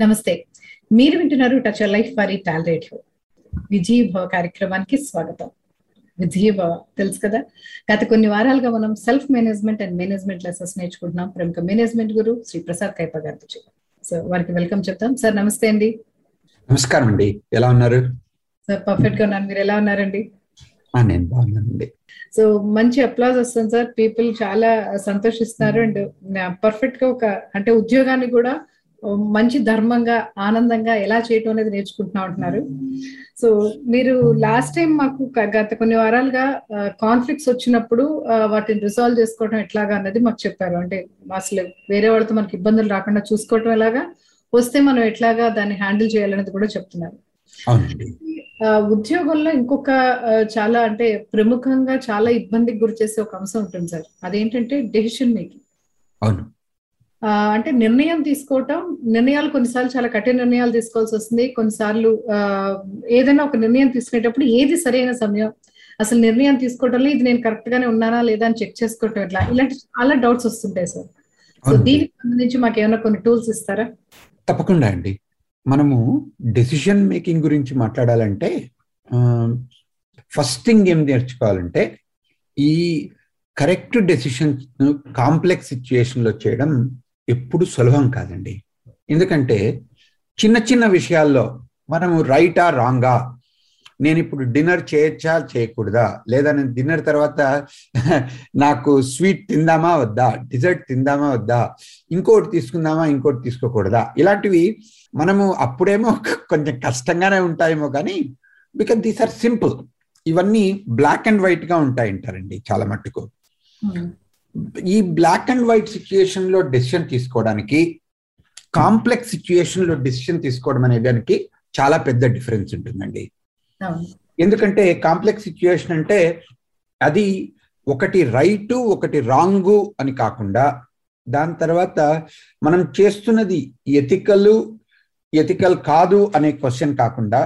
నమస్తే. మీరు వింటున్నారు టచ్ లైఫ్ వారి టాల్ రేడియో విజయ్ భవ కార్యక్రమానికి స్వాగతం. విజయ్ భవ తెలుసు కదా? గత కొన్ని వారాలుగా మనం self management and management lessons నేర్చుకుంటున్నాం. ప్రముఖ మేనేజ్మెంట్ గురు శ్రీ ప్రసాద్ కైప గారితో సో వారికి వెల్కమ్ చెప్తాం. సార్ నమస్తే అండి. నమస్కారం అండి. ఎలా ఉన్నారు? సార్ పర్ఫెక్ట్గా ఉన్నాను. మీరు ఎలా ఉన్నారండి? నేను బాగున్నానండి. సో మంచి అప్లాజ్ వస్తుంది సార్ పీపుల్ చాలా సంతోషిస్తున్నారు అండ్ పర్ఫెక్ట్గా ఒక అంటే ఉద్యోగాన్ని కూడా మంచి ధర్మంగా ఆనందంగా ఎలా చేయటం అనేది నేర్చుకుంటున్నా ఉంటున్నారు సో మీరు లాస్ట్ టైం మాకు గత కొన్ని వారాలుగా కాన్ఫ్లిక్ట్స్ వచ్చినప్పుడు వాటిని రిసాల్వ్ చేసుకోవడం ఎట్లాగా అన్నది మాకు చెప్పారు. అంటే అసలు వేరే వాళ్ళతో మనకి ఇబ్బందులు రాకుండా చూసుకోవటం ఎలాగా వస్తే మనం ఎట్లాగా దాన్ని హ్యాండిల్ చేయాలనేది కూడా చెప్తున్నారు. ఉద్యోగంలో ఇంకొక చాలా అంటే ప్రముఖంగా చాలా ఇబ్బందికి గురి చేసే ఒక అంశం ఉంటుంది సార్. అదేంటంటే డెసిషన్ మేకింగ్ అవును. అంటే నిర్ణయం తీసుకోవటం నిర్ణయాలు కొన్నిసార్లు చాలా కఠిన నిర్ణయాలు తీసుకోవాల్సి వస్తుంది. కొన్నిసార్లు ఏదైనా ఒక నిర్ణయం తీసుకునేటప్పుడు ఏది సరైన సమయం? అసలు నిర్ణయం తీసుకోవడంలో ఇది నేను కరెక్ట్ గానే ఉన్నానా లేదా అని చెక్ చేసుకోవటం ఎట్లా? ఇలాంటి చాలా డౌట్స్ వస్తుంటాయి సార్. సో. దీనికి సంబంధించి మాకు ఏమైనా కొన్ని టూల్స్ ఇస్తారా? తప్పకుండా అండి. మనము డెసిషన్ మేకింగ్ గురించి మాట్లాడాలంటే ఫస్ట్ థింగ్ ఏం నేర్చుకోవాలంటే ఈ కరెక్ట్ డెసిషన్స్ కాంప్లెక్స్ సిచ్యుయేషన్లో చేయడం ఎప్పుడు సులభం కాదండి. ఎందుకంటే చిన్న చిన్న విషయాల్లో మనము రైటా రాంగా నేను ఇప్పుడు డిన్నర్ చేయొచ్చా చేయకూడదా? లేదా నేను డిన్నర్ తర్వాత నాకు స్వీట్ తిందామా వద్దా? డిజర్ట్ తిందామా వద్దా? ఇంకోటి తీసుకుందామా? ఇంకోటి తీసుకోకూడదా? ఇలాంటివి మనము అప్పుడేమో కొంచెం కష్టంగానే ఉంటాయేమో కానీ బికాస్ దీస్ ఆర్ సింపుల్ ఇవన్నీ బ్లాక్ అండ్ వైట్గా ఉంటాయి అంటారండి చాలా మట్టుకు. Hmm. ఈ బ్లాక్ అండ్ వైట్ సిచ్యుయేషన్లో డెసిషన్ తీసుకోవడానికి కాంప్లెక్స్ సిచ్యుయేషన్లో డెసిషన్ తీసుకోవడం అనే దానికి చాలా పెద్ద డిఫరెన్స్ ఉంటుందండి. ఎందుకంటే కాంప్లెక్స్ సిచ్యుయేషన్ అంటే అది ఒకటి రైటు ఒకటి రాంగు అని కాకుండా దాని తర్వాత మనం చేస్తున్నది ఎథికల్ ఎథికల్ కాదు అనే క్వశ్చన్ కాకుండా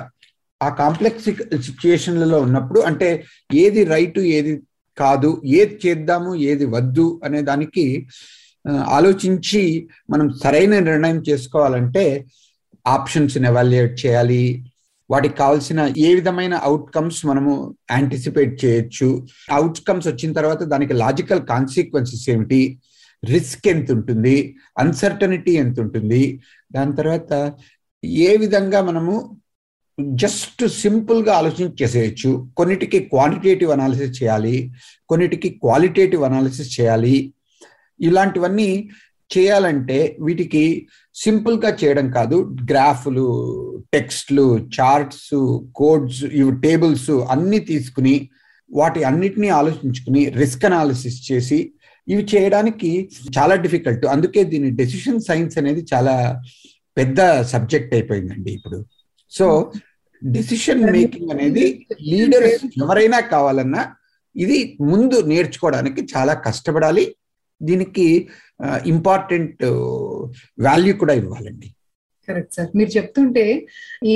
ఆ కాంప్లెక్స్ సిచ్యుయేషన్లలో ఉన్నప్పుడు అంటే ఏది రైటు ఏది కాదు ఏది చేద్దాము ఏది వద్దు అనే దానికి ఆలోచించి మనం సరైన నిర్ణయం చేసుకోవాలంటే ఆప్షన్స్ని ఎవాల్యుయేట్ చేయాలి. వాటికి కావాల్సిన ఏ విధమైన అవుట్కమ్స్ మనము యాంటిసిపేట్ చేయొచ్చు. అవుట్కమ్స్ వచ్చిన తర్వాత దానికి లాజికల్ కాన్సిక్వెన్సెస్ ఏమిటి? రిస్క్ ఎంత ఉంటుంది? అన్సర్టనిటీ ఎంత ఉంటుంది? దాని తర్వాత ఏ విధంగా మనము జస్ట్ సింపుల్గా ఆలోచించి చేసేయచ్చు కొన్నిటికి క్వాంటిటేటివ్ అనాలిసిస్ చేయాలి కొన్నిటికి క్వాలిటేటివ్ అనాలిసిస్ చేయాలి. ఇలాంటివన్నీ చేయాలంటే వీటికి సింపుల్గా చేయడం కాదు. గ్రాఫ్లు టెక్స్ట్లు చార్ట్స్ కోడ్స్ ఇవి టేబుల్స్ అన్నీ తీసుకుని వాటి అన్నిటినీ ఆలోచించుకుని రిస్క్ అనాలిసిస్ చేసి ఇవి చేయడానికి చాలా డిఫికల్ట్ అందుకే దీని డెసిషన్ సైన్స్ అనేది చాలా పెద్ద సబ్జెక్ట్ అయిపోయిందండి ఇప్పుడు. సో డెసిషన్ మేకింగ్ అనేది లీడర్స్ ఎవరైనా కావాలన్నా ఇది ముందు నేర్చుకోవడానికి చాలా కష్టపడాలి. దీనికి ఇంపార్టెంట్ వాల్యూ కూడా ఇవ్వాలండి. కరెక్ట్ సార్ మీరు చెప్తుంటే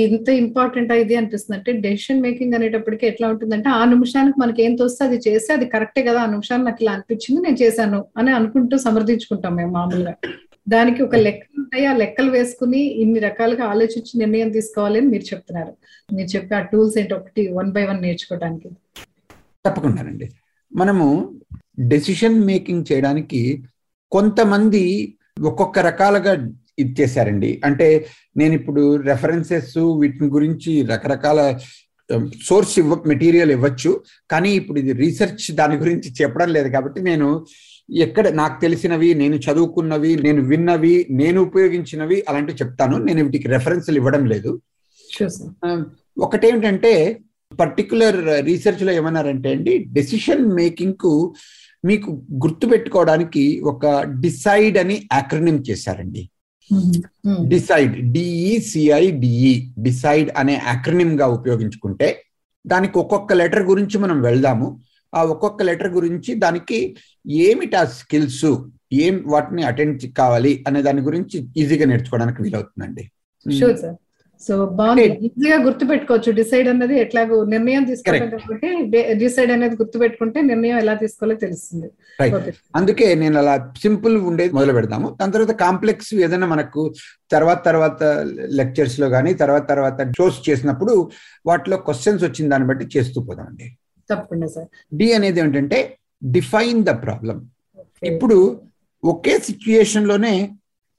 ఇంత ఇంపార్టెంట్ ఇది అనిపిస్తుంది. అంటే డెసిషన్ మేకింగ్ అనేటప్పటికి ఎట్లా ఉంటుందంటే ఆ నిమిషానికి మనకి ఏం తోస్తే అది చేస్తే అది కరెక్టే కదా ఆ నిమిషానికి నాకు ఇలా అనిపించింది నేను చేశాను అని అనుకుంటూ సమర్థించుకుంటాం మేము మామూలుగా. దానికి ఒక లెక్కలు ఉంటాయి. ఆ లెక్కలు వేసుకుని ఇన్ని రకాలుగా ఆలోచించి నిర్ణయం తీసుకోవాలి అని మీరు చెప్తున్నారు. మీరు చెప్పే ఆ టూల్స్ ఏంటి? ఒకటి వన్ బై వన్ నేర్చుకోవడానికి తప్పకుండానండి. మనము డెసిషన్ మేకింగ్ చేయడానికి కొంతమంది ఒక్కొక్క రకాలుగా ఇచ్చేసారండి అంటే నేను ఇప్పుడు రెఫరెన్సెస్ వీటిని గురించి రకరకాల సోర్స్ ఇవ్వ మెటీరియల్ ఇవ్వచ్చు. కానీ ఇప్పుడు ఇది రీసెర్చ్ దాని గురించి చెప్పడం లేదు కాబట్టి నేను ఎక్కడ నాకు తెలిసినవి నేను చదువుకున్నవి నేను విన్నవి నేను ఉపయోగించినవి అలాంటివి చెప్తాను. నేను వీటికి రెఫరెన్స్లు ఇవ్వడం లేదు. ఒకటేమిటంటే పర్టికులర్ రీసెర్చ్లో ఏమన్నారంటే అండి డెసిషన్ మేకింగ్కు మీకు గుర్తు పెట్టుకోవడానికి ఒక డిసైడ్ అని యాక్రనిమ్ చేశారండి. డిసైడ్ డిఈసిఐ డిఈ డిసైడ్ అనే యాక్రనిమ్గా ఉపయోగించుకుంటే దానికి ఒక్కొక్క లెటర్ గురించి మనం వెళ్దాము. ఆ ఒక్కొక్క లెటర్ గురించి దానికి ఏమిటి ఆ స్కిల్స్ ఏం వాటిని అటెండ్ కావాలి అనే దాని గురించి ఈజీగా నేర్చుకోవడానికి వీలవుతుందండి. సో బాగుంది. ఈజీగా గుర్తు పెట్టుకోవచ్చు డిసైడ్ అనేది ఎట్లాగో నిర్ణయం తీసుకోవడం కాబట్టి డిసైడ్ అనేది గుర్తు పెట్టుకుంటే నిర్ణయం ఎలా తీసుకోవాలో తెలుస్తుంది. అందుకే నేను అలా సింపుల్ ఉండేది మొదలు పెడతాము దాని తర్వాత కాంప్లెక్స్ ఏదైనా మనకు తర్వాత తర్వాత లెక్చర్స్లో కానీ తర్వాత తర్వాత షోస్ చేసినప్పుడు వాటిలో క్వశ్చన్స్ వచ్చిన దాన్ని బట్టి చేస్తూ పోదామండి. తప్పకుండా సార్. డి అనేది ఏంటంటే డిఫైన్ ద ప్రాబ్లం ఇప్పుడు ఒకే సిచ్యుయేషన్లోనే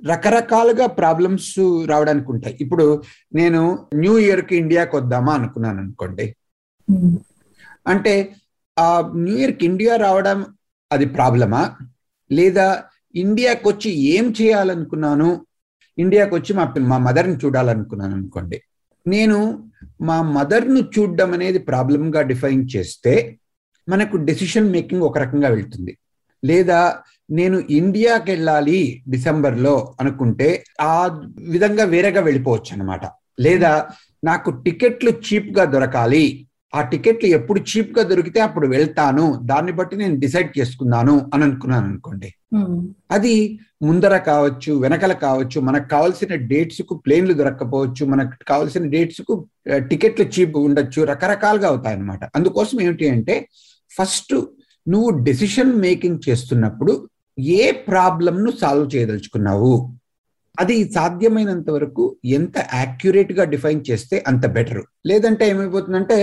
రకరకాలుగా ప్రాబ్లమ్స్ రావడానికి ఉంటాయి. ఇప్పుడు నేను న్యూ ఇయర్కి ఇండియాకి వద్దామా అనుకున్నాను అనుకోండి. అంటే ఆ న్యూ ఇయర్కి ఇండియా రావడం అది ప్రాబ్లమా లేదా ఇండియాకి వచ్చి ఏం చేయాలనుకున్నాను? ఇండియాకి వచ్చి మా మా మదర్ని చూడాలనుకున్నాను అనుకోండి. నేను మా మదర్ను చూడడం అనేది ప్రాబ్లంగా డిఫైన్ చేస్తే మనకు డెసిషన్ మేకింగ్ ఒక రకంగా వెళ్తుంది. లేదా నేను ఇండియాకి వెళ్ళాలి డిసెంబర్లో అనుకుంటే ఆ విధంగా వేరేగా వెళ్ళిపోవచ్చు అనమాట లేదా నాకు టికెట్లు చీప్గా దొరకాలి ఆ టికెట్లు ఎప్పుడు చీప్గా దొరికితే అప్పుడు వెళ్తాను దాన్ని బట్టి నేను డిసైడ్ చేసుకున్నాను అని అనుకున్నాను అనుకోండి. అది ముందర కావచ్చు వెనకల కావచ్చు మనకు కావాల్సిన డేట్స్కు ప్లేన్లు దొరక్కపోవచ్చు మనకు కావాల్సిన డేట్స్కు టికెట్లు చీప్ ఉండొచ్చు రకరకాలుగా అవుతాయి అనమాట అందుకోసం ఏమిటి అంటే ఫస్ట్ నువ్వు డెసిషన్ మేకింగ్ చేస్తున్నప్పుడు ఏ ప్రాబ్లంను సాల్వ్ చేయదలుచుకున్నావు? అది సాధ్యమైనంత వరకు ఎంత యాక్యురేట్గా డిఫైన్ చేస్తే అంత బెటర్. లేదంటే ఏమైపోతుందంటే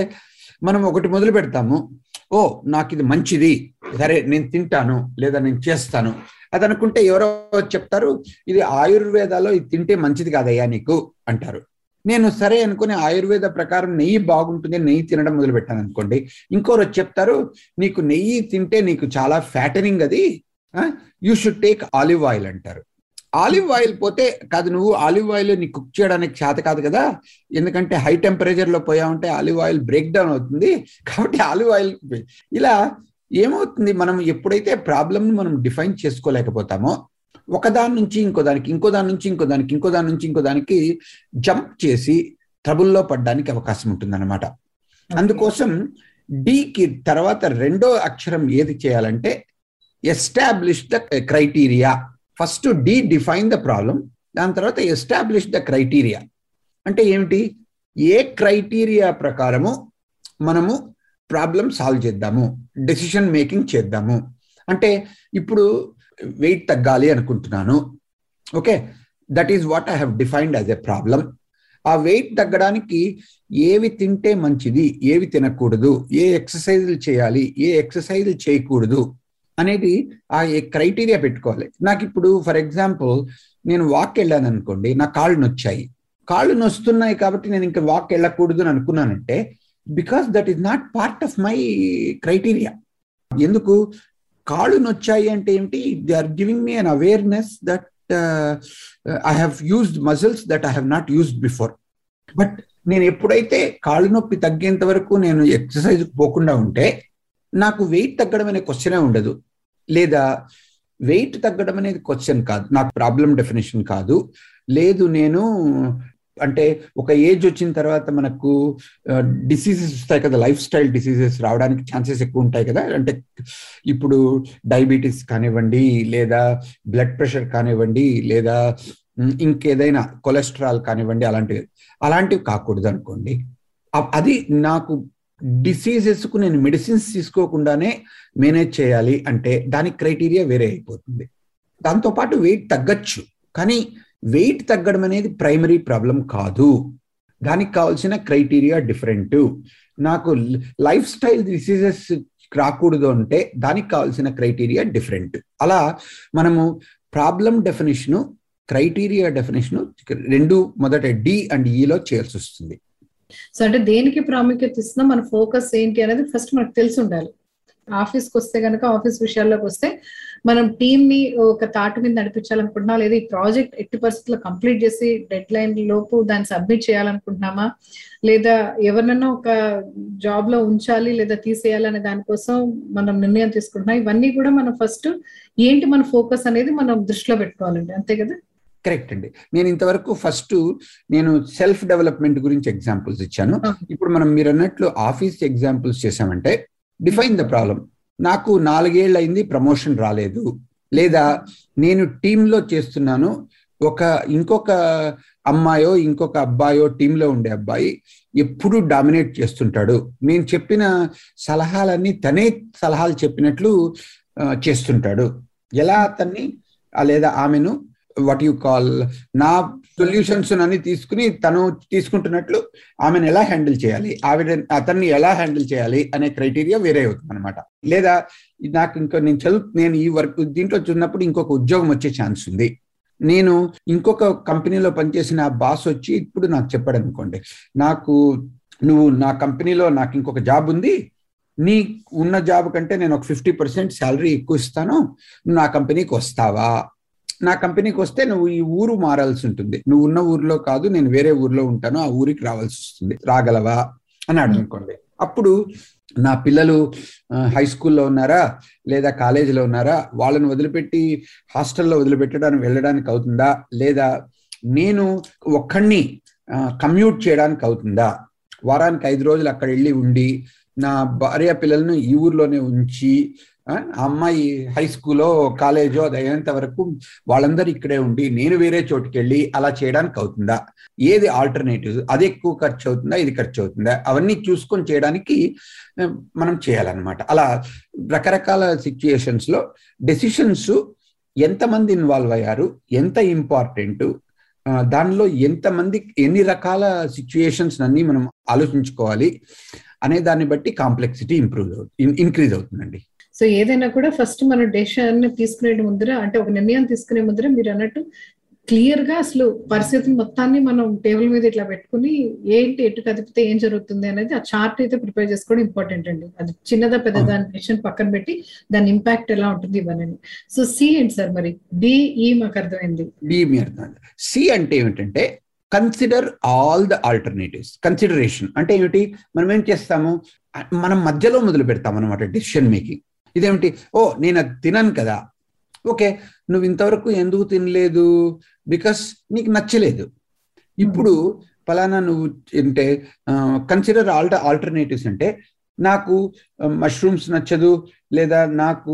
మనం ఒకటి మొదలు పెడతాము. ఓ నాకు ఇది మంచిది. సరే నేను తింటాను లేదా నేను చేస్తాను. అది అనుకుంటే ఎవరో చెప్తారు ఇది ఆయుర్వేదాలో ఇది తింటే మంచిది కాదయ్యా నీకు అంటారు. నేను సరే అనుకుని ఆయుర్వేద ప్రకారం నెయ్యి బాగుంటుంది నెయ్యి తినడం మొదలు పెట్టాను అనుకోండి. ఇంకోరు చెప్తారు నీకు నెయ్యి తింటే నీకు చాలా ఫ్యాటనింగ్ అది. You should take olive oil అంటారు. ఆలివ్ ఆయిల్ పోతే కాదు నువ్వు ఆలివ్ ఆయిల్ నీ కుక్ చేయడానికి చేత కాదు కదా. ఎందుకంటే హై టెంపరేచర్లో పోయామంటే ఆలివ్ ఆయిల్ బ్రేక్ డౌన్ అవుతుంది. కాబట్టి ఆలివ్ ఆయిల్ ఇలా ఏమవుతుంది? మనం ఎప్పుడైతే ప్రాబ్లమ్ మనం డిఫైన్ చేసుకోలేకపోతామో ఒకదాని నుంచి ఇంకో దానికి ఇంకో దాని నుంచి ఇంకో దానికి ఇంకో దాని నుంచి ఇంకో దానికి జంప్ చేసి ట్రబుల్లో పడడానికి అవకాశం ఉంటుంది అనమాట అందుకోసం డికి తర్వాత రెండో అక్షరం ఏది చేయాలంటే establish the criteria first D define the problem దాని తర్వాత ఎస్టాబ్లిష్ ద క్రైటీరియా అంటే ఏమిటి? ఏ క్రైటీరియా ప్రకారము మనము ప్రాబ్లం సాల్వ్ చేద్దాము? డెసిషన్ మేకింగ్ చేద్దాము. అంటే ఇప్పుడు వెయిట్ తగ్గాలి అనుకుంటున్నాను. Okay? That is what I have defined as a problem ఆ వెయిట్ తగ్గడానికి ఏవి తింటే మంచిది? ఏవి తినకూడదు? ఏ ఎక్సర్సైజులు చేయాలి? ఏ ఎక్సర్సైజులు చేయకూడదు? అనేది ఆ క్రైటీరియా పెట్టుకోవాలి. నాకు ఇప్పుడు ఫర్ ఎగ్జాంపుల్ నేను వాక్ వెళ్ళాను అనుకోండి నా కాళ్ళు నొచ్చాయి. కాళ్ళు నొస్తున్నాయి కాబట్టి నేను ఇంకా వాక్ వెళ్ళకూడదు అని అనుకున్నానంటే because that is not part of my criteria ఎందుకు? కాళ్ళు నొచ్చాయి అంటే ఏంటి? They are giving me an awareness that I have used muscles that I have not used before but నేను ఎప్పుడైతే కాళ్ళు నొప్పి తగ్గేంత వరకు నేను ఎక్సర్సైజ్ పోకుండా ఉంటే నాకు వెయిట్ తగ్గడం అనే క్వశ్చనే ఉండదు. లేదా వెయిట్ తగ్గడం అనేది క్వశ్చన్ కాదు. నాకు ప్రాబ్లం డెఫినేషన్ కాదు. లేదు నేను అంటే ఒక ఏజ్ వచ్చిన తర్వాత మనకు డిసీజెస్ వస్తాయి కదా లైఫ్ స్టైల్ డిసీజెస్ రావడానికి ఛాన్సెస్ ఎక్కువ ఉంటాయి కదా. అంటే ఇప్పుడు డయాబెటీస్ కానివ్వండి లేదా బ్లడ్ ప్రెషర్ కానివ్వండి లేదా ఇంకేదైనా కొలెస్ట్రాల్ కానివ్వండి అలాంటివి. అలాంటివి కాకూడదు అనుకోండి అది నాకు డిసీజెస్కు నేను మెడిసిన్స్ తీసుకోకుండానే మేనేజ్ చేయాలి అంటే దానికి క్రైటీరియా వేరే అయిపోతుంది. దాంతోపాటు వెయిట్ తగ్గచ్చు కానీ వెయిట్ తగ్గడం అనేది ప్రైమరీ ప్రాబ్లం కాదు. దానికి కావాల్సిన క్రైటీరియా డిఫరెంట్. నాకు లైఫ్ స్టైల్ డిసీజెస్ రాకూడదు అంటే దానికి కావాల్సిన క్రైటీరియా డిఫరెంట్. అలా మనము ప్రాబ్లం డెఫినేషను క్రైటీరియా డెఫినేషను రెండు మొదట డి అండ్ ఈలో చేయాల్సి వస్తుంది. సో అంటే దేనికి ప్రాముఖ్యత ఇస్తున్నా మన ఫోకస్ ఏంటి అనేది ఫస్ట్ మనకు తెలిసి ఉండాలి. ఆఫీస్కి వస్తే కనుక ఆఫీస్ విషయాల్లోకి వస్తే మనం టీమ్ని ఒక తాటు మీద నడిపించాలనుకుంటున్నాం లేదా ఈ ప్రాజెక్ట్ ఎట్టి పరిస్థితుల్లో కంప్లీట్ చేసి డెడ్ లైన్ లోపు దాన్ని సబ్మిట్ చేయాలనుకుంటున్నామా? లేదా ఎవరినైనా ఒక జాబ్లో ఉంచాలి లేదా తీసేయాలనే దానికోసం మనం నిర్ణయం తీసుకుంటున్నాం ఇవన్నీ కూడా మనం ఫస్ట్ ఏంటి మన ఫోకస్ అనేది మనం దృష్టిలో పెట్టుకోవాలండి. అంతే కదా? కరెక్ట్ అండి. నేను ఇంతవరకు ఫస్ట్ నేను సెల్ఫ్ డెవలప్మెంట్ గురించి ఎగ్జాంపుల్స్ ఇచ్చాను. ఇప్పుడు మనం మీరు అన్నట్లు ఆఫీస్ ఎగ్జాంపుల్స్ చేసామంటే డిఫైన్ ద ప్రాబ్లం నాకు నాలుగేళ్ళు అయింది ప్రమోషన్ రాలేదు. లేదా నేను టీంలో చేస్తున్నాను ఒక ఇంకొక అమ్మాయో ఇంకొక అబ్బాయో టీంలో ఉండే అబ్బాయి ఎప్పుడు డామినేట్ చేస్తుంటాడు. నేను చెప్పిన సలహాలన్నీ తనే సలహాలు చెప్పినట్లు చేస్తుంటాడు. ఎలా అతన్ని లేదా ఆమెను వాట్ యు కాల్ నా సొల్యూషన్స్ అన్ని తీసుకుని తను తీసుకుంటున్నట్లు ఆమెను ఎలా హ్యాండిల్ చేయాలి? ఆవిడ అతన్ని ఎలా హ్యాండిల్ చేయాలి? అనే క్రైటీరియా వేరే అవుతుంది అనమాట లేదా నాకు ఇంకా నేను చదువు నేను ఈ వర్క్ దీంట్లో చూసినప్పుడు ఇంకొక ఉద్యోగం వచ్చే ఛాన్స్ ఉంది. నేను ఇంకొక కంపెనీలో పనిచేసిన బాస్ వచ్చి ఇప్పుడు నాకు చెప్పాడు అనుకోండి నాకు నువ్వు నా కంపెనీలో నాకు ఇంకొక జాబ్ ఉంది. నీ ఉన్న జాబ్ కంటే నేను ఒక ఫిఫ్టీ పర్సెంట్ శాలరీ ఎక్కువ ఇస్తాను. నువ్వు నా కంపెనీకి వస్తావా? నా కంపెనీకి వస్తే నువ్వు ఈ ఊరు మారాల్సి ఉంటుంది. నువ్వు ఉన్న ఊర్లో కాదు నేను వేరే ఊర్లో ఉంటాను ఆ ఊరికి రావాల్సి వస్తుంది. రాగలవా? అన్నాడు అనుకోండి అప్పుడు నా పిల్లలు హై స్కూల్లో ఉన్నారా? లేదా కాలేజీలో ఉన్నారా? వాళ్ళని వదిలిపెట్టి హాస్టల్లో వదిలిపెట్టడానికి వెళ్ళడానికి అవుతుందా? లేదా నేను ఒక్కడిని కమ్యూట్ చేయడానికి అవుతుందా? వారానికి ఐదు రోజులు అక్కడ వెళ్ళి ఉండి నా భార్య పిల్లలను ఈ ఊర్లోనే ఉంచి ఆ అమ్మాయి హై స్కూలో కాలేజో అది అయ్యేంత వరకు వాళ్ళందరూ ఇక్కడే ఉండి నేను వేరే చోటుకి వెళ్ళి అలా చేయడానికి అవుతుందా? ఏది ఆల్టర్నేటివ్ అది ఎక్కువ ఖర్చు అవుతుందా? ఇది ఖర్చు అవుతుందా? అవన్నీ చూసుకొని చేయడానికి మనం చేయాలన్నమాట. అలా రకరకాల సిచ్యుయేషన్స్లో డెసిషన్స్ ఎంతమంది ఇన్వాల్వ్ అయ్యారు? ఎంత ఇంపార్టెంట్ దానిలో ఎంతమంది ఎన్ని రకాల సిచ్యుయేషన్స్ అన్ని మనం ఆలోచించుకోవాలి? అనే దాన్ని బట్టి కాంప్లెక్సిటీ ఇంప్రూవ్ అవుతుంది ఇంక్రీజ్ అవుతుందండి. సో ఏదైనా కూడా ఫస్ట్ మన డెసిషన్ తీసుకునే ముందర అంటే ఒక నిర్ణయం తీసుకునే ముందర మీరు అన్నట్టు క్లియర్గా అసలు పరిస్థితి మొత్తాన్ని మనం టేబుల్ మీద ఇట్లా పెట్టుకుని ఏంటి ఎటు కదిపితే ఏం జరుగుతుంది అనేది ఆ చార్ట్ అయితే ప్రిపేర్ చేసుకోవడం ఇంపార్టెంట్ అండి. అది చిన్నదా పెద్ద దాని డెసిషన్ పక్కన పెట్టి దాని ఇంపాక్ట్ ఎలా ఉంటుంది ఇవన్నీ. సో సి ఏంటి సార్ మరి? డిఈ e మాకు అర్థమైంది. డి మీ అర్థం సి అంటే ఏమిటంటే consider all the alternatives consideration అంటే ఏమిటి? మనం ఏం చేస్తాము? మనం మధ్యలో మొదలు పెడతాం అనమాట డెసిషన్ మేకింగ్ ఇదేమిటి? ఓ నేను అది తినను కదా. ఓకే నువ్వు ఇంతవరకు ఎందుకు తినలేదు? బికాస్ నీకు నచ్చలేదు. ఇప్పుడు ఫలానా నువ్వు అంటే కన్సిడర్ ఆల్ట ఆల్టర్నేటివ్స్ అంటే నాకు మష్రూమ్స్ నచ్చదు లేదా నాకు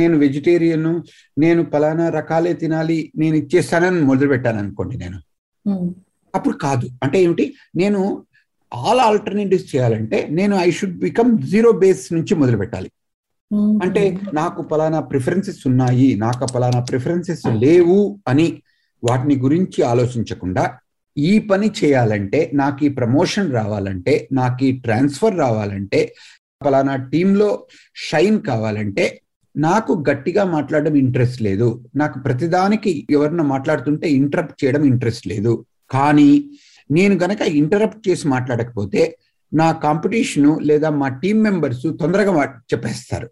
నేను వెజిటేరియన్ నేను ఫలానా రకాలే తినాలి నేను ఇచ్చేస్తానని మొదలు పెట్టాను అనుకోండి నేను అప్పుడు కాదు. అంటే ఏమిటి? నేను ఆల్ ఆల్టర్నేటివ్స్ చేయాలంటే నేను I should become zero base నుంచి మొదలు పెట్టాలి అంటే నాకు పలానా ప్రిఫరెన్సెస్ ఉన్నాయి నాకు పలానా ప్రిఫరెన్సెస్ లేవు అని వాటిని గురించి ఆలోచించకుండా ఈ పని చేయాలంటే నాకు ఈ ప్రమోషన్ రావాలంటే నాకు ఈ ట్రాన్స్ఫర్ రావాలంటే పలానా టీంలో షైన్ కావాలంటే నాకు గట్టిగా మాట్లాడడం ఇంట్రెస్ట్ లేదు. నాకు ప్రతిదానికి ఎవరిన మాట్లాడుతుంటే ఇంటరప్ట్ చేయడం ఇంట్రెస్ట్ లేదు. కానీ నేను గనక ఇంటరప్ట్ చేసి మాట్లాడకపోతే నా కాంపిటీషను లేదా మా టీం మెంబర్స్ తొందరగా చెప్పేస్తారు.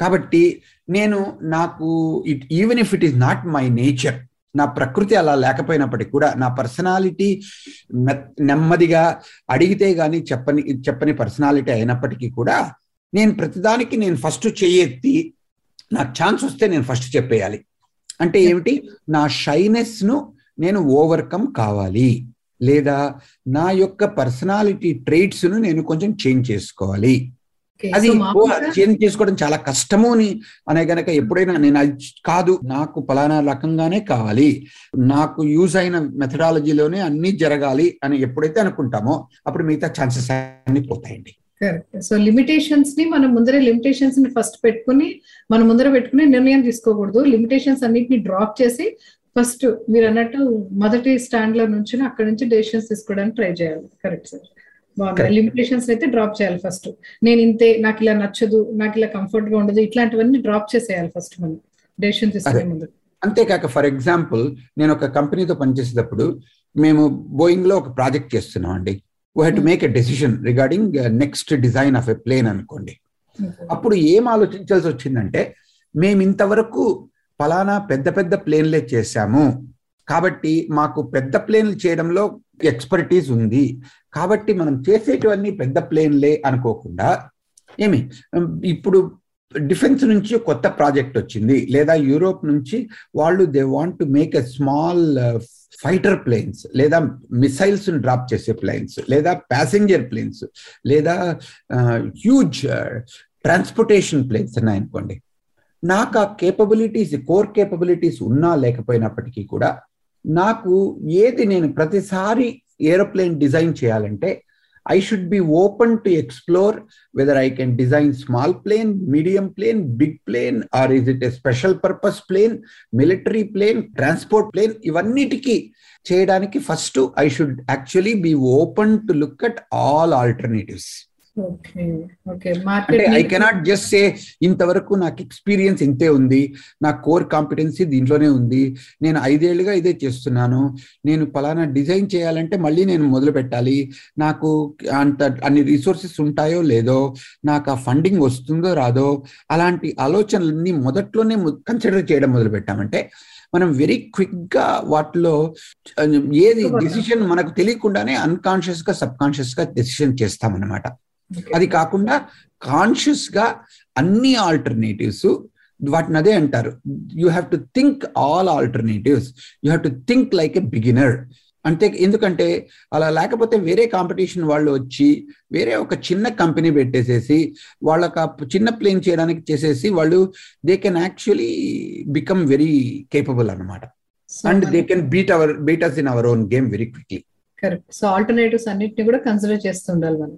కాబట్టి నేను నాకు it even if it is not my nature నా ప్రకృతి అలా లేకపోయినప్పటికీ కూడా నా పర్సనాలిటీ నెమ్మదిగా అడిగితే కానీ చెప్పని చెప్పని పర్సనాలిటీ అయినప్పటికీ కూడా నేను ప్రతిదానికి నేను ఫస్ట్ చేయెత్తి నాకు ఛాన్స్ వస్తే నేను ఫస్ట్ చెప్పేయాలి. అంటే ఏమిటి? నా షైనెస్ను నేను ఓవర్కమ్ కావాలి. లేదా నా యొక్క పర్సనాలిటీ ట్రేట్స్ను నేను కొంచెం చేంజ్ చేసుకోవాలి. అది చేంజ్ చేసుకోవడం చాలా కష్టము అని అనే గనక ఎప్పుడైనా నేను అది కాదు నాకు పలానా రకంగానే కావాలి. నాకు యూజ్ అయిన మెథడాలజీలోనే అన్ని జరగాలి అని ఎప్పుడైతే అనుకుంటామో అప్పుడు మిగతా ఛాన్సెస్ అన్ని పోతాయండి. కరెక్ట్. సో లిమిటేషన్స్ని మనం ముందరే లిమిటేషన్స్ని ఫస్ట్ పెట్టుకుని మనం ముందర పెట్టుకుని నిర్ణయం తీసుకోకూడదు. లిమిటేషన్స్ అన్నిటిని డ్రాప్ చేసి ఫస్ట్ మీరు అన్నట్టు మొదటి స్టాండ్లో నుంచి అక్కడ నుంచి డెసిషన్స్ తీసుకోవడానికి ట్రై చేయాలి. Correct sir. బాగుంది లిమిటేషన్స్ అయితే డ్రాప్ చేయాలి ఫస్ట్ నేను ఇంతే నాకు ఇలా నచ్చదు నాకు ఇలా కంఫర్ట్గా ఉండదు ఇట్లాంటివన్నీ డ్రాప్ చేసేయాలి ఫస్ట్ మనం. డెసిషన్ తీసుకునే ముందు. అంతేకాక ఫర్ ఎగ్జాంపుల్ నేను ఒక కంపెనీతో పనిచేసేటప్పుడు మేము బోయింగ్లో ఒక ప్రాజెక్ట్ చేస్తున్నాం అండి we have to make a decision regarding next design of a plane అనుకోండి. అప్పుడు ఏం ఆలోచించాల్సి వచ్చిందంటే మేము ఇంతవరకు ఫలానా పెద్ద పెద్ద ప్లేన్లే చేశాము. కాబట్టి మాకు పెద్ద ప్లేన్లు చేయడంలో ఎక్స్పర్టీస్ ఉంది. కాబట్టి మనం చేసేటివన్నీ పెద్ద ప్లేన్లే అనుకోకుండా ఏమి ఇప్పుడు డిఫెన్స్ నుంచి కొత్త ప్రాజెక్ట్ వచ్చింది. లేదా యూరోప్ నుంచి వాళ్ళు they want to make a small fighter planes లేదా మిసైల్స్ డ్రాప్ చేసే ప్లేన్స్ లేదా ప్యాసింజర్ ప్లేన్స్ లేదా హ్యూజ్ ట్రాన్స్పోర్టేషన్ ప్లేన్స్ ఉన్నాయనుకోండి నాకు ఆ కేపబిలిటీస్ కోర్ కేపబిలిటీస్ ఉన్నా లేకపోయినప్పటికీ కూడా నాకు ఏది నేను ప్రతిసారి ఏరోప్లేన్ డిజైన్ చేయాలంటే I should be open to explore whether I can design small plane medium plane big plane or is it a special purpose plane military plane transport plane ఇవన్నిటికీ చేయడానికి first I should actually be open to look at all alternatives అంటే I cannot just say ఇంతవరకు నాకు experience ఇంతే ఉంది నా core competency దీంట్లోనే ఉంది నేను ఐదేళ్ళుగా ఇదే చేస్తున్నాను నేను పలానా డిజైన్ చేయాలంటే మళ్ళీ నేను మొదలు పెట్టాలి నాకు అంత అన్ని రిసోర్సెస్ ఉంటాయో లేదో నాకు ఆ ఫండింగ్ వస్తుందో రాదో అలాంటి ఆలోచనలన్నీ మొదట్లోనే కన్సిడర్ చేయడం మొదలు పెట్టామంటే మనం వెరీ క్విక్గా వాటిలో ఏది డిసిషన్ మనకు తెలియకుండానే అన్కాన్షియస్గా సబ్ కాన్షియస్గా డెసిషన్ చేస్తామన్నమాట. అది కాకుండా కాన్షియస్గా అన్ని ఆల్టర్నేటివ్స్ వాటిని అదే అంటారు. You have to think all alternatives you have to think like a beginner అంతే ఎందుకంటే అలా లేకపోతే వేరే కాంపిటీషన్ వాళ్ళు వచ్చి వేరే ఒక చిన్న కంపెనీ పెట్టేసేసి వాళ్ళకి చిన్న ప్లేన్ చేయడానికి చేసేసి వాళ్ళు they can actually become very capable అనమాట and they can beat our beat us in our own game very quickly correct so alternatives అన్నిటిని కూడా కన్సిడర్ చేస్తుండాలి మనం.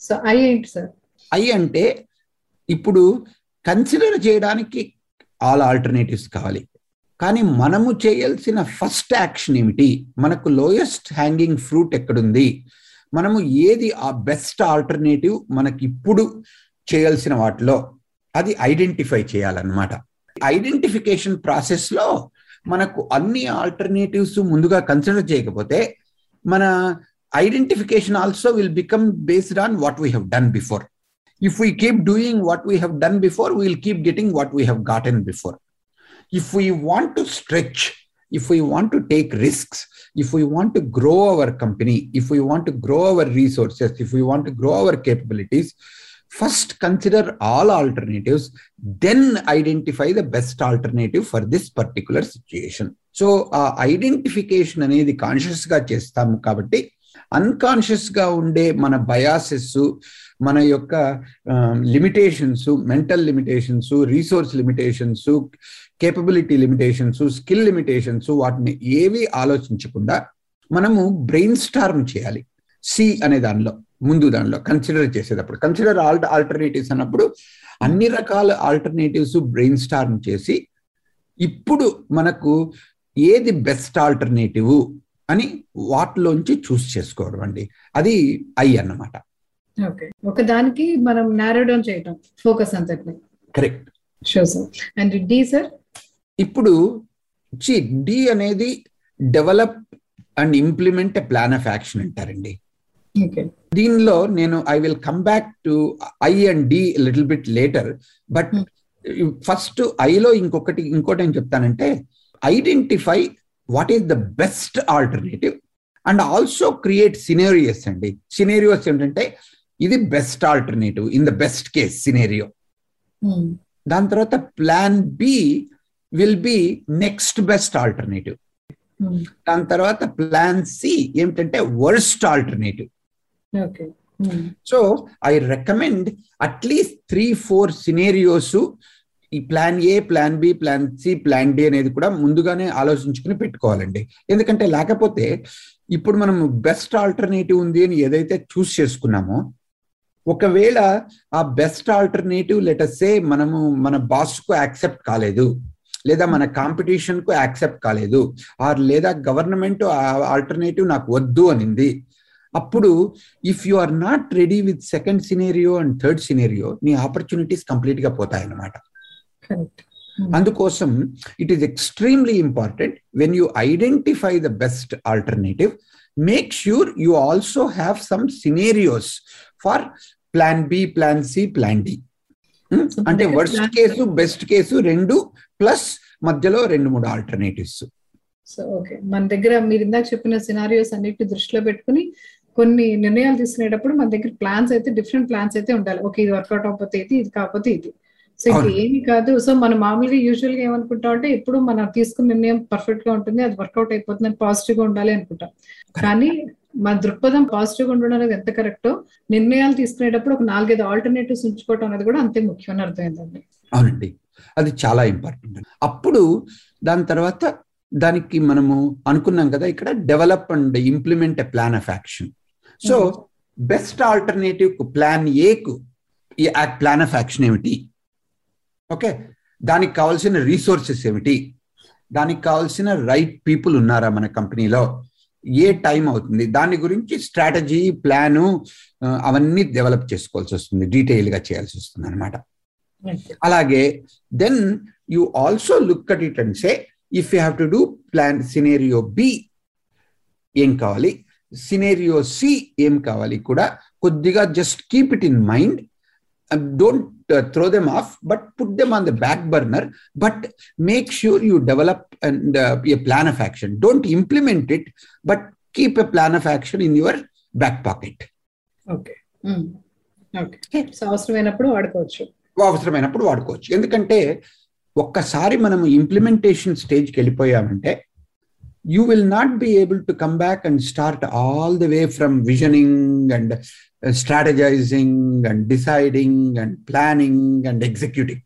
సో ఐ ఏంటి సార్ ఐ అంటే ఇప్పుడు కన్సిడర్ చేయడానికి ఆల్ ఆల్టర్నేటివ్స్ కావాలి. కానీ మనము చేయాల్సిన ఫస్ట్ యాక్షన్ ఏమిటి? మనకు లోయెస్ట్ హ్యాంగింగ్ ఫ్రూట్ ఎక్కడుంది? మనము ఏది ఆ బెస్ట్ ఆల్టర్నేటివ్ మనకి ఇప్పుడు చేయాల్సిన వాటిలో? అది ఐడెంటిఫై చేయాలన్నమాట. ఐడెంటిఫికేషన్ ప్రాసెస్లో మనకు అన్ని ఆల్టర్నేటివ్స్ ముందుగా కన్సిడర్ చేయకపోతే మన Identification also will become based on what we have done before if we keep doing what we have done before, we will keep getting what we have gotten before. If we want to stretch, if we want to take risks, if we want to grow our company, if we want to grow our resources, if we want to grow our capabilities, first consider all alternatives, then identify the best alternative for this particular situation. So ఆ identification అనేది conscious గా చేస్తాము కాబట్టి అన్కాన్షియస్గా ఉండే మన biases మన యొక్క limitations mental limitations resource limitations capability limitations skill limitations వాటిని ఏవి ఆలోచించకుండా మనము బ్రెయిన్ స్టార్మ్ చేయాలి. సి అనే దానిలో ముందు దానిలో కన్సిడర్ చేసేటప్పుడు కన్సిడర్ ఆల్ ఆల్టర్నేటివ్స్ అన్నప్పుడు అన్ని రకాల ఆల్టర్నేటివ్స్ బ్రెయిన్ స్టార్మ్ చేసి ఇప్పుడు మనకు ఏది బెస్ట్ ఆల్టర్నేటివ్ అని వాటిలోంచి చూస్ చేసుకోవడం అండి. అది ఐ అన్నమాట. ఓకే. ఒక దానికి మనం నారో డౌన్ చేయటం ఫోకస్ అంతటిని. Correct sure sir and D sir ఇప్పుడు చి డి అనేది develop and implement a plan of action అంటారండి. దీనిలో నేను I will come back to I and D little bit later but first ఐలో ఇంకొకటి ఇంకోటి ఏం చెప్తానంటే identify what is the best alternative? And also create scenarios అండి. Scenarios ఏంటంటే ఇది best alternative in the best case scenario. దాని తర్వాత plan B will be next best alternative. దాని తర్వాత ప్లాన్ సి ఏమిటంటే worst alternative. Okay. So I recommend at least three four scenarios ఈ plan A plan B plan C plan D అనేది కూడా ముందుగానే ఆలోచించుకుని పెట్టుకోవాలండి. ఎందుకంటే లేకపోతే ఇప్పుడు మనం బెస్ట్ ఆల్టర్నేటివ్ ఉంది అని ఏదైతే చూస్ చేసుకున్నామో ఒకవేళ ఆ బెస్ట్ ఆల్టర్నేటివ్ లెటర్సే మనము మన బాస్కు యాక్సెప్ట్ కాలేదు లేదా మన కాంపిటీషన్కు యాక్సెప్ట్ కాలేదు ఆర్ లేదా గవర్నమెంట్ ఆల్టర్నేటివ్ నాకు వద్దు అనింది అప్పుడు if you are not ready with second scenario and third scenario నీ ఆపర్చునిటీస్ కంప్లీట్గా పోతాయన్నమాట. అందుకోసం it is extremely important when you identify the best alternative make sure you also have some scenarios for plan B plan C plan D అంటే worst case best case రెండు plus మధ్యలో రెండు మూడు alternatives so okay మన దగ్గర మీరు ఇందాక చెప్పిన సినారియోస్ అన్నిటి దృష్టిలో పెట్టుకుని కొన్ని నిర్ణయాలు తీసుకునేటప్పుడు మన దగ్గర ప్లాన్స్ అయితే డిఫరెంట్ ప్లాన్స్ అయితే ఉండాలి. ఓకే ఇది వర్కౌట్ అవ్వకపోతే ఇది ఇది కాకపోతే ఇది. సో ఇది ఏమి కాదు. సో మనం మామూలుగా యూజువల్గా ఏమనుకుంటాం అంటే ఎప్పుడు మనం తీసుకున్న నిర్ణయం పర్ఫెక్ట్గా ఉంటుంది. అది వర్కౌట్ అయిపోతుంది అని పాజిటివ్గా ఉండాలి అనుకుంటాం. కానీ మన దృక్పథం పాజిటివ్గా ఉండడం అనేది ఎంత కరెక్టో నిర్ణయాలు తీసుకునేటప్పుడు ఒక నాలుగైదు ఆల్టర్నేటివ్స్ ఉంచుకోవడం అనేది కూడా అంతే ముఖ్యం అని అర్థమైందండి. అవునండి. అది చాలా ఇంపార్టెంట్ అప్పుడు దాని తర్వాత దానికి మనము అనుకున్నాం కదా ఇక్కడ develop and implement a plan of action so best alternative plan ఏకు ప్లాన్ ఆఫ్ యాక్షన్ ఏమిటి? ఓకే. దానికి కావాల్సిన రీసోర్సెస్ ఏమిటి? దానికి కావాల్సిన రైట్ పీపుల్ ఉన్నారా మన కంపెనీలో? ఏ టైం అవుతుంది? దాని గురించి స్ట్రాటజీ ప్లాను అవన్నీ డెవలప్ చేసుకోవాల్సి వస్తుంది. డీటెయిల్గా చేయాల్సి వస్తుంది అనమాట అలాగే then you also look at it and say if you have to do plan scenario B ఏం కావాలి? సినేరియో సి ఏం కావాలి కూడా కొద్దిగా just keep it in mind. Don't throw them off but put them on the back burner but make sure you develop and a plan of action don't implement it but keep a plan of action in your back pocket okay okay అవసరమైనప్పుడు వాడుకోవచ్చు. అవసరమైనప్పుడు వాడుకోవచ్చు. ఎందుకంటే ఒక్కసారి మనం implementation స్టేజ్కి వెళ్ళిపోయామంటే you will not be able to come back and start all the way from visioning and strategizing and deciding and planning and executing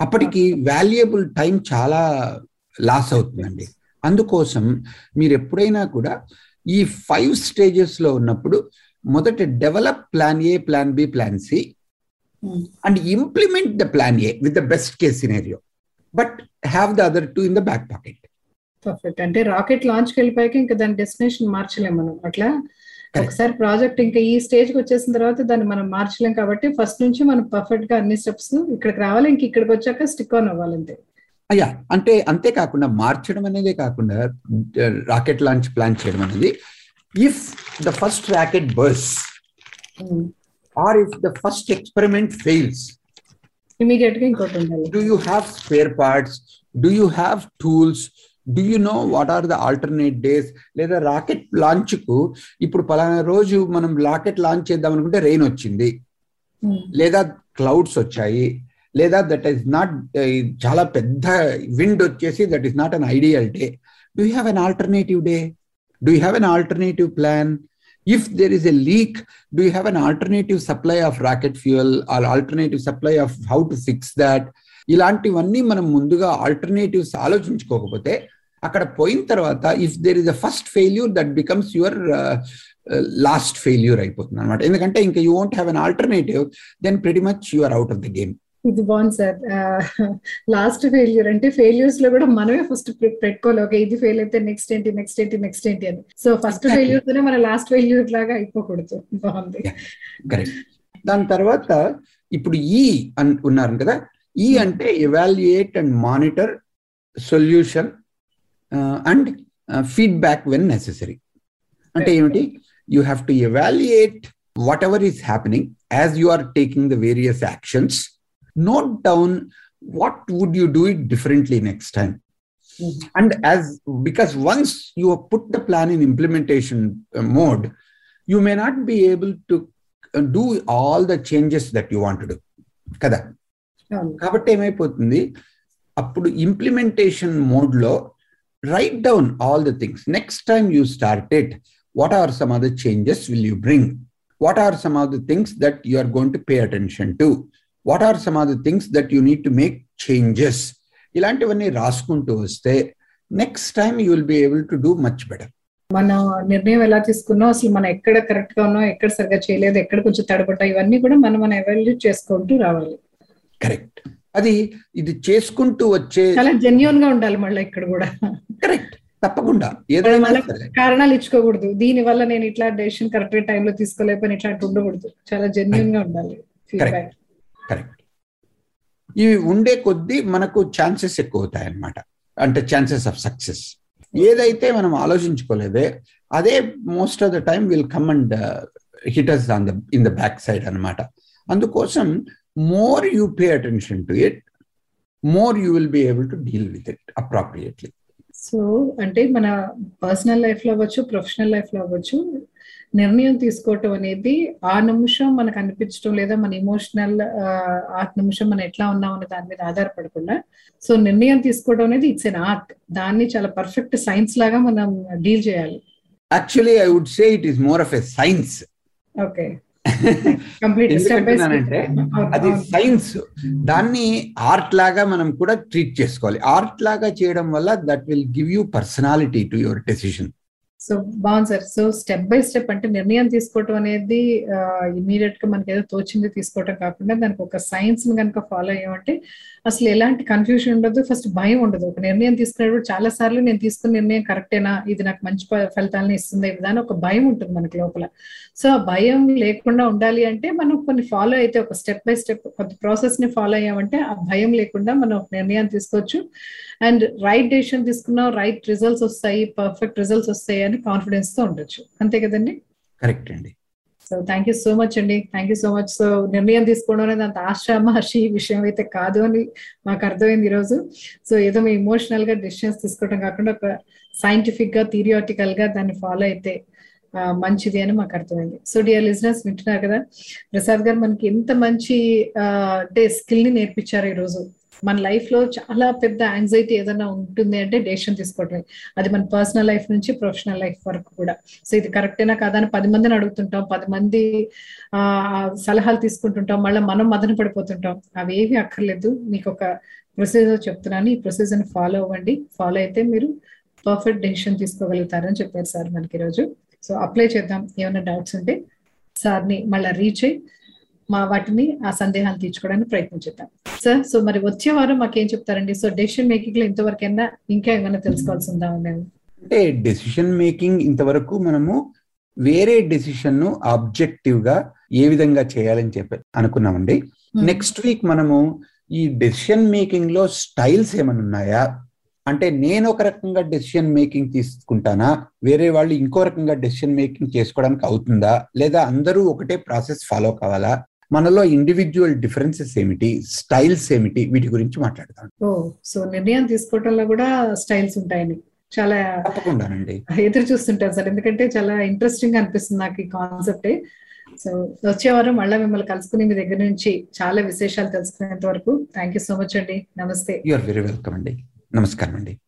అప్పటికి valuable time చాలా లాస్ అవుతుందండి. అందుకోసం మీరు ఎప్పుడైనా కూడా ఈ ఫైవ్ స్టేజెస్లో ఉన్నప్పుడు మొదట develop plan A plan B plan C and implement the plan A with the best case scenario but have the other two in the back pocket perfect అంటే రాకెట్ లాంచ్కి వెళ్ళిపోయాక ఇంకా దాని డెస్టినేషన్ మార్చలేం మనం. అట్లా ఒకసారి ప్రాజెక్ట్ ఇంకా ఈ స్టేజ్కి వచ్చేసిన తర్వాత దాన్ని మనం మార్చలేం కాబట్టి ఫస్ట్ నుంచి మనం పర్ఫెక్ట్గా అన్ని స్టెప్స్ ఇక్కడికి రావాలి ఇంక ఇక్కడికి వచ్చాక స్టిక్ ఆన్ అవ్వాలంతే. అయ్యా అంటే అంతేకాకుండా మార్చడం అనేదే కాకుండా రాకెట్ లాంచ్ ప్లాన్ చేయడం అనేది if the first rocket bursts or if the first experiment fails ఇమీడియట్గా ఇంకోటి ఉండాలి. Do you have spare parts do you have tools do you know what are the alternate days లేదా rocket లాంచ్కు ఇప్పుడు పలానా రోజు మనం రాకెట్ లాంచ్ చేద్దాం అనుకుంటే రెయిన్ వచ్చింది. లేదా క్లౌడ్స్ వచ్చాయి. లేదా దట్ ఈస్ నాట్ చాలా పెద్ద విండ్ వచ్చేసి that is not an ideal day do have an alternative day do have an alternative plan if there is a leak do you have an alternative supply of rocket fuel or alternative supply of how to fix that? ఇలాంటివన్నీ మనం ముందుగా alternatives ఆలోచించుకోకపోతే అక్కడ పోయిన తర్వాత if there is a first failure that becomes your last failure అయిపోతుంది అనమాట ఎందుకంటే ఇంకా you won't have an alternative then pretty much you are out of the game ఇది బాగుంది సార్. లాస్ట్ ఫెయిల్యూర్ అంటే ఫెయిల్యూర్స్లో కూడా మనమే ఫస్ట్ పెట్టుకోవాలి. ఓకే ఇది ఫెయిల్ అయితే నెక్స్ట్ ఏంటి నెక్స్ట్ ఏంటి నెక్స్ట్ ఏంటి అని. సో ఫస్ట్ ఫెయిల్యూర్ తోనే మన లాస్ట్ ఫెయిల్యూర్ లాగా అయిపోకూడదు. బాగుంది. దాని తర్వాత ఇప్పుడు ఈ అని ఉన్నారు కదా. ఈ అంటే evaluate and monitor solution and feedback when necessary అంటే ఏమిటి you have to evaluate whatever is happening as you are taking the various actions note down what would you do it differently next time mm-hmm. and as because once you have put the plan in implementation uh, mode you may not be able to uh, do all the changes that you want to do కదా కాబట్టి ఏమైపోతుంది అప్పుడు implementation మోడ్లో write down all the things next time you started what are some of the changes will you bring what are some of the things that you are going to pay attention to what are some of the things that you need to make changes ఇలాంటివన్నీ రాసుకుంటూ వస్తే next time you will be able to do much better మనం నిర్ణయం ఎలా తీసుకున్నాం? అసలు మనం ఎక్కడ కరెక్ట్గా ఉన్నాం? ఎక్కడ సరిగా చేయలేదు? ఎక్కడ కొంచెం తడబడ్డా? ఇవన్నీ కూడా మనం మనం ఎవాల్యూట్ చేసుకుంటూ రావాలి. కరెక్ట్ అది ఇది చేసుకుంటూ వచ్చే చాలా జెన్యున్గా ఉండాలి మళ్ళీ ఇక్కడ కూడా. కరెక్ట్ తప్పకుండా. ఏదైనా కారణాలు ఇచ్చుకోకూడదు. దీని వల్ల నేను ఇట్లా డెసిషన్ కరెక్ట్ టైంలో తీసుకోలేకపోయినా ఇట్లాంటి ఉండకూడదు. చాలా జెన్యున్గా ఉండాలి కరెక్ట్ కరెక్ట్ ఇవి ఉండే కొద్దీ మనకు ఛాన్సెస్ ఎక్కువ అవుతాయి అన్నమాట అంటే ఛాన్సెస్ ఆఫ్ సక్సెస్ ఏదైతే మనం ఆలోచించుకోలేదే అదే most of the time will come and hitters on the in the back side అనమాట అందుకోసం more you pay attention to it more you will be able to deal with it appropriately so అంటే మన personal లైఫ్లో అవ్వచ్చు professional లైఫ్లో అవ్వచ్చు నిర్ణయం తీసుకోవటం అనేది ఆ నిమిషం మనకు అనిపించడం లేదా మన ఇమోషనల్ ఆ నిమిషం మనం ఎట్లా ఉన్నాం అనే దాని మీద ఆధారపడకుండా సో నిర్ణయం తీసుకోవడం అనేది ఇట్స్ ఎన్ ఆర్ట్ దాన్ని చాలా పర్ఫెక్ట్ సైన్స్ లాగా మనం డీల్ చేయాలి. Actually I would say it is more of a science okay ఎందుకంటున్నానంటే అది సైన్స్ దాన్ని ఆర్ట్ లాగా మనం కూడా ట్రీట్ చేసుకోవాలి. ఆర్ట్ లాగా చేయడం వల్ల that will give you personality to your decision so బాగుంది sir. So step by step అంటే నిర్ణయం తీసుకోవటం అనేది ఇమీడియట్గా మనకి ఏదో తోచింది తీసుకోవటం కాకుండా దానికి ఒక సైన్స్ని కనుక ఫాలో అయ్యామంటే అసలు ఎలాంటి కన్ఫ్యూజన్ ఉండదు. ఫస్ట్ భయం ఉండదు. ఒక నిర్ణయం తీసుకునేటప్పుడు చాలా సార్లు నేను తీసుకున్న నిర్ణయం కరెక్టేనా ఇది నాకు మంచి ఫలితాలను ఇస్తుంది? అని ఒక భయం ఉంటుంది మనకి లోపల. సో ఆ భయం లేకుండా ఉండాలి అంటే మనం కొన్ని ఫాలో అయితే ఒక స్టెప్ బై స్టెప్ కొద్ది ప్రాసెస్ని ఫాలో అయ్యామంటే ఆ భయం లేకుండా మనం ఒక నిర్ణయం తీసుకోవచ్చు. అండ్ రైట్ డెసిషన్ తీసుకున్నాం రైట్ రిజల్ట్స్ వస్తాయి పర్ఫెక్ట్ రిజల్ట్స్ వస్తాయి అని కాన్ఫిడెన్స్తో ఉండొచ్చు. అంతే కదండి? కరెక్ట్ అండి. So thank you so much అండి thank you so much so నిర్ణయం తీసుకోవడం అనేది అంత ఆశామాషి విషయం అయితే కాదు అని మాకు అర్థమైంది ఈరోజు. సో ఏదో మీ ఇమోషనల్గా డిసిషన్స్ తీసుకోవడం కాకుండా ఒక సైంటిఫిక్గా థిరియాటికల్గా దాన్ని ఫాలో అయితే మంచిది అని మాకు అర్థమైంది. సో డియర్ లిజినెస్ వింటున్నారు కదా? ప్రసాద్ గారు మనకి ఎంత మంచి అంటే స్కిల్ని నేర్పించారు ఈ రోజు మన లైఫ్లో చాలా పెద్ద యాంగ్జైటీ ఏదైనా ఉంటుంది అంటే డెసిషన్ తీసుకోవటమే. అది మన పర్సనల్ లైఫ్ నుంచి ప్రొఫెషనల్ లైఫ్ వరకు కూడా. సో ఇది కరెక్టేనా కాదా అని పది మందిని అడుగుతుంటాం. పది మంది ఆ సలహాలు తీసుకుంటుంటాం. మళ్ళీ మనం మదన పడిపోతుంటాం. అవి అక్కర్లేదు. మీకు ఒక ప్రొసీజర్ చెప్తున్నాను. ఈ ప్రొసీజర్ ఫాలో అవ్వండి. ఫాలో అయితే మీరు పర్ఫెక్ట్ డెసిషన్ తీసుకోగలుగుతారని చెప్పారు సార్ మనకి ఈరోజు. సో అప్లై చేద్దాం. ఏమైనా డౌట్స్ ఉంటే సార్ని మళ్ళీ రీచ్ అయ్యి మా వాటిని ఆ సందేహాలు తీర్చుకోవడానికి ప్రయత్నం చేద్దాం. సార్ సో మరి వచ్చే వారం మాకేం చెప్తారండి? సో డెసిషన్ మేకింగ్లో ఇంతవరకైనా ఇంకా ఏమైనా తెలుసుకోవాల్సి ఉందా మేము అంటే డెసిషన్ మేకింగ్ ఇంతవరకు మనము వేరే డెసిషన్ను ఆబ్జెక్టివ్గా ఏ విధంగా చేయాలని చెప్పి అనుకున్నామండి. నెక్స్ట్ వీక్ మనము ఈ డెసిషన్ మేకింగ్లో స్టైల్స్ ఏమైనా ఉన్నాయా? అంటే నేను ఒక రకంగా డెసిషన్ మేకింగ్ తీసుకుంటానా? వేరే వాళ్ళు ఇంకో రకంగా డెసిషన్ మేకింగ్ చేసుకోవడానికి అవుతుందా? లేదా అందరూ ఒకటే ప్రాసెస్ ఫాలో కావాలా? మనలో ఇండివిజువల్ డిఫరెన్సెస్ ఏమిటి స్టైల్స్ ఏమిటి వీటి గురించి మాట్లాడతాం ఓ సో నిర్ణయం తీసుకోవటంలో కూడా స్టైల్స్ ఉంటాయని. చాలా తప్పకుండానండి. ఎదురు చూస్తుంటాను సార్. ఎందుకంటే చాలా ఇంట్రెస్టింగ్ అనిపిస్తుంది నాకు ఈ కాన్సెప్ట్ సో వచ్చే వారం మళ్ళీ మిమ్మల్ని కలుసుకుని మీ దగ్గర నుంచి చాలా విశేషాలు తెలుసుకునేంత వరకు. థ్యాంక్ యూ సో మచ్ అండి. నమస్తే. యు ఆర్ వెరీ వెల్కమ్ అండి. నమస్కారం అండి